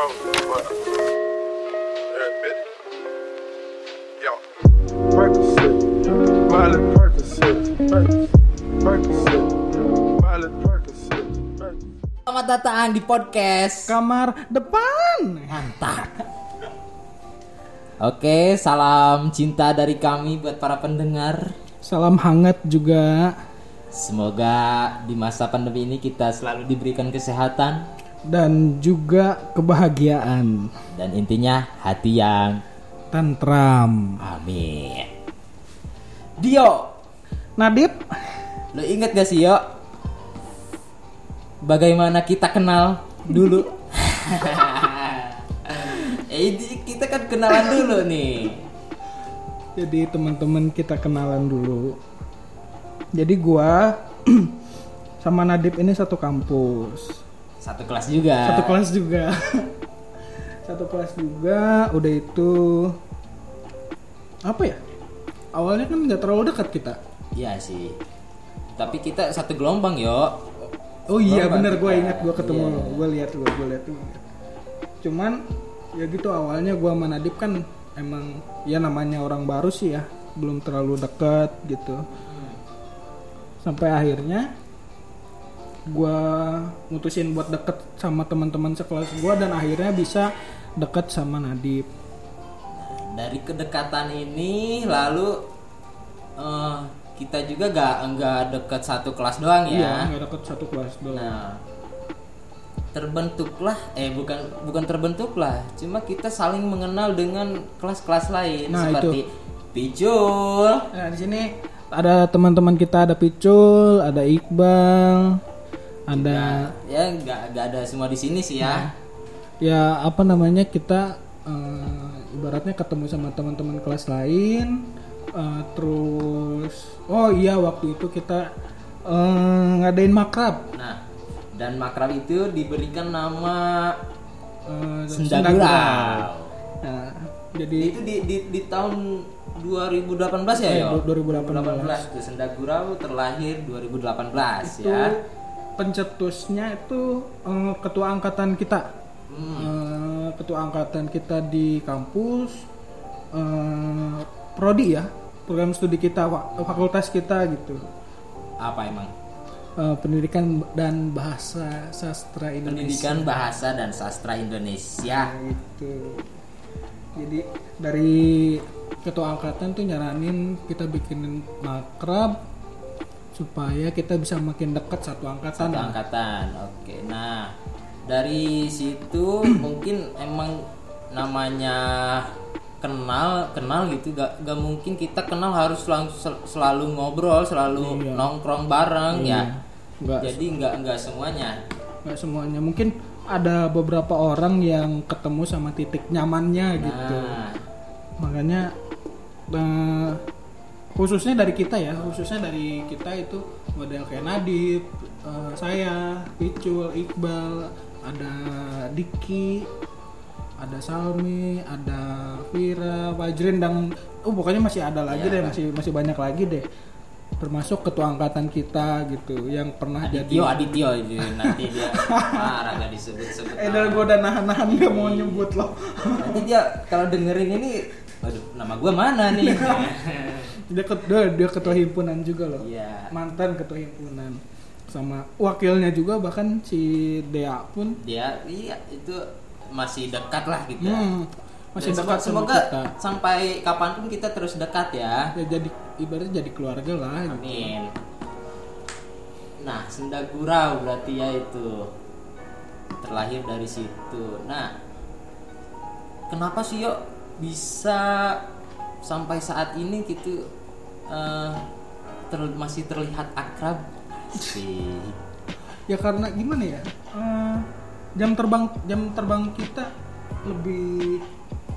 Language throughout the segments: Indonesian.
Percocet, Miley Percocet, Percocet, Miley Percocet. Selamat datang di podcast kamar depan. Mantap. Oke, salam cinta dari kami buat para pendengar. Salam hangat juga Semoga di masa pandemi ini kita selalu diberikan kesehatan dan juga kebahagiaan. dan intinya hati yang Tentram. amin. Dio, Nadip, lo inget gak sih yo? Bagaimana kita kenal dulu? eh, kita kan kenalan dulu nih. jadi teman-teman kita kenalan dulu. Jadi gua sama Nadip ini satu kampus. Satu kelas juga. Satu kelas juga. satu kelas juga, udah itu apa ya? Awalnya kan nggak terlalu dekat kita. Iya sih. Tapi kita satu gelombang yo. Oh iya Gelombang bener gue ingat gue ketemu Iya. lo, gue lihat lo, gue lihat lo. Cuman ya gitu awalnya gue sama kan emang ya namanya orang baru sih ya, belum terlalu dekat gitu. Sampai akhirnya gue mutusin buat deket sama teman-teman sekelas gue dan akhirnya bisa deket sama Nadip. Dari kedekatan ini lalu eh, kita juga gak nggak deket satu kelas doang Iya ya. nggak deket satu kelas doang. Nah, terbentuklah eh bukan bukan terbentuklah, cuma kita saling mengenal dengan kelas-kelas lain Nah, seperti Picul, Nah di sini ada teman-teman kita ada Picul, ada Iqbal, ada ya nggak nggak ada semua di sini sih ya. ya apa namanya kita eh, ibaratnya ketemu sama teman-teman kelas lain eh, terus oh iya waktu itu kita eh, ngadain makrab Nah, dan makrab itu diberikan nama Sendagurau. Nah, jadi itu di, di, di tahun 2018 ya Eh, yo? 2018. 2018 tuh Sendagurau terlahir 2018 itu ya pencetusnya itu eh, ketua angkatan kita. Hmm. Eh, ketua angkatan kita di kampus eh, prodi ya program studi kita fa- fakultas kita gitu. Apa emang? Eh, pendidikan dan bahasa sastra Indonesia. Pendidikan bahasa dan sastra Indonesia. Itu jadi dari ketua angkatan tuh nyaranin kita bikinin makrab supaya kita bisa makin dekat satu angkatan satu lah. angkatan oke. Nah dari situ mungkin emang namanya kenal kenal gitu. Gak, gak mungkin kita kenal harus selalu, selalu ngobrol selalu Iya. nongkrong bareng ya. Nggak jadi nggak nggak semuanya. Nggak semuanya. Mungkin ada beberapa orang yang ketemu sama titik nyamannya gitu. Nah. Makanya eh, khususnya dari kita ya khususnya dari kita itu model kayak Nadib eh, saya Picul Iqbal ada Diki ada Salmi ada Vira Fajrin dan oh pokoknya masih ada lagi Iya, deh masih masih banyak lagi deh. Termasuk ketua angkatan kita gitu yang pernah Adityo jadi Adityo itu nanti dia marah gak disebut-sebut eh gue udah nahan-nahan gak mau nyebut loh. Nanti dia kalau dengerin ini waduh nama gue mana nih dia, ket- dia, dia ketua himpunan juga loh. Iya. mantan ketua himpunan. Sama wakilnya juga bahkan si Dea pun. Dia iya itu masih dekat lah gitu hmm, masih Dan dekat semoga kita. sampai kapan pun kita terus dekat ya. Ya jadi ibaratnya jadi keluarga lah gitu. amin. Nah sendagurau berarti ya itu. Terlahir dari situ. Nah kenapa sih yuk bisa sampai saat ini gitu eh, ter- masih terlihat akrab. Sih ya karena gimana ya? Eh, jam terbang jam terbang kita lebih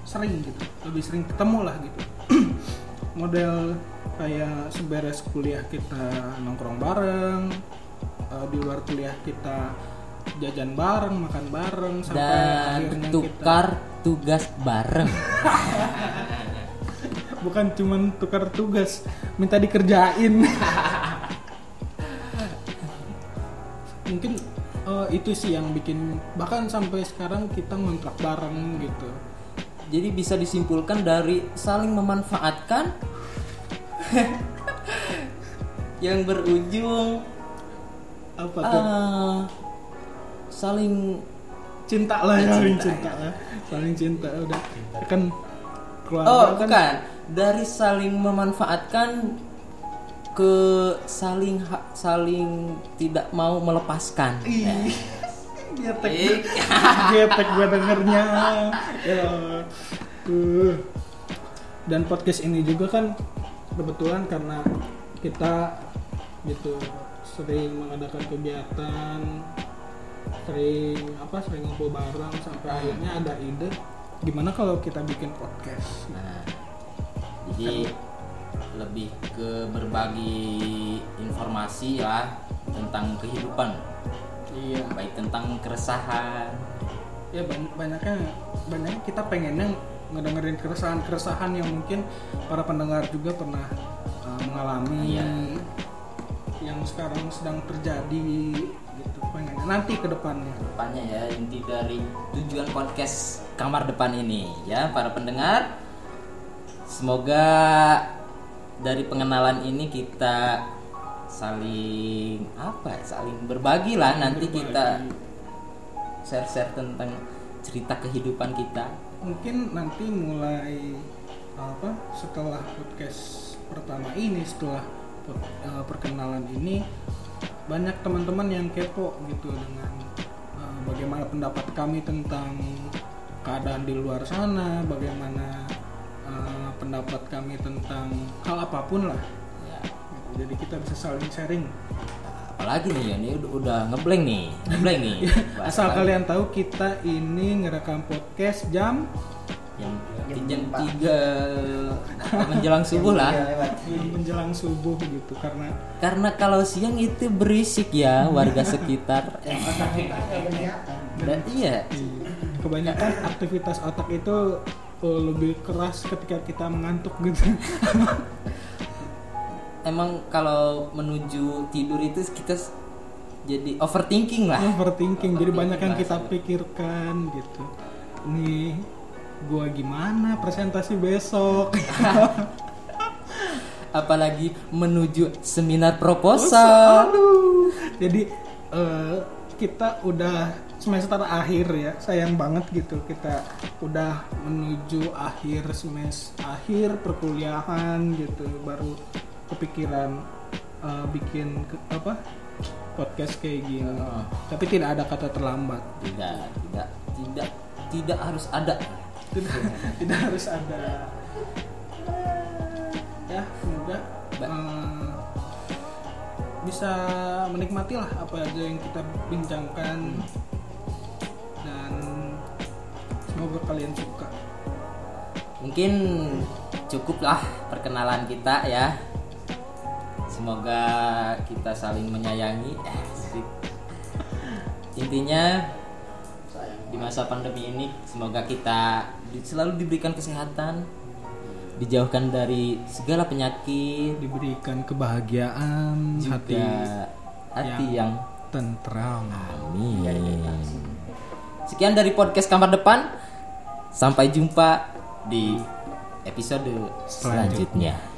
sering gitu. Lebih sering ketemu lah gitu. Model kayak seberes kuliah kita nongkrong bareng eh, di luar kuliah kita jajan bareng makan bareng sampai dan akhirnya tukar tugas bareng. kita bukan cuman tukar tugas minta dikerjain. Mungkin eh, itu sih yang bikin bahkan sampai sekarang kita ngontrak bareng gitu. Jadi bisa disimpulkan dari saling memanfaatkan yang berujung apa tuh? ah, saling cinta lah ya saling cinta, cinta lah. Saling cinta udah. Kan keluarga Oh, kan bukan. Dari saling memanfaatkan ke saling ha- saling tidak mau melepaskan. Ih, getek Ih. getek gue dengernya ya uh. dan podcast ini juga kan kebetulan karena kita gitu sering mengadakan kegiatan sering apa sering ngumpul bareng sampai akhirnya ada ide gimana kalau kita bikin podcast Nah, jadi lebih ke berbagi informasi ya tentang kehidupan, iya baik tentang keresahan. ya banyak banyaknya banyak kita pengennya ngedengerin keresahan keresahan yang mungkin para pendengar juga pernah uh, mengalami Iya. yang sekarang sedang terjadi nanti ke depannya. Depannya ya inti dari tujuan podcast kamar depan ini ya para pendengar. Semoga dari pengenalan ini kita saling apa ya, saling berbagi lah nanti kita share-share tentang cerita kehidupan kita. Mungkin nanti mulai apa setelah podcast pertama ini setelah eh, perkenalan ini banyak teman-teman yang kepo gitu dengan eh, bagaimana pendapat kami tentang keadaan di luar sana bagaimana eh, pendapat kami tentang hal apa pun lah. Ya. Jadi kita bisa saling sharing. Apalagi nih ya ini udah, udah ngeblank nih ngeblank nih. Asal kalian tahu kita ini ngerekam podcast jam jam jam tiga menjelang subuh lah. menjelang subuh gitu karena karena kalau siang itu berisik ya warga sekitar. Dan iya. Kebanyakan aktivitas otak itu uh, lebih keras ketika kita mengantuk gitu. Emang kalau menuju tidur itu kita jadi overthinking lah. Overthinking jadi banyak yang kita pikirkan gitu. Nih gua gimana presentasi besok? Apalagi menuju seminar proposal. Aduh. Jadi eh, kita udah semester akhir ya sayang banget gitu. Kita udah menuju akhir semester akhir perkuliahan gitu. Baru kepikiran eh, bikin ke- apa podcast kayak gini. Heeh. tapi tidak ada kata terlambat. Tidak tidak tidak tidak harus ada tidak, tidak harus ada. Ya semoga Ba- eh, bisa menikmati lah apa aja yang kita bincangkan. Dan semoga kalian suka. Mungkin cukuplah perkenalan kita ya. Semoga kita saling menyayangi. Asik. intinya di masa pandemi ini semoga kita selalu diberikan kesehatan dijauhkan dari segala penyakit diberikan kebahagiaan juga hati hati yang, tentram amin sekian dari podcast kamar depan sampai jumpa di episode Selanjutnya. selanjutnya.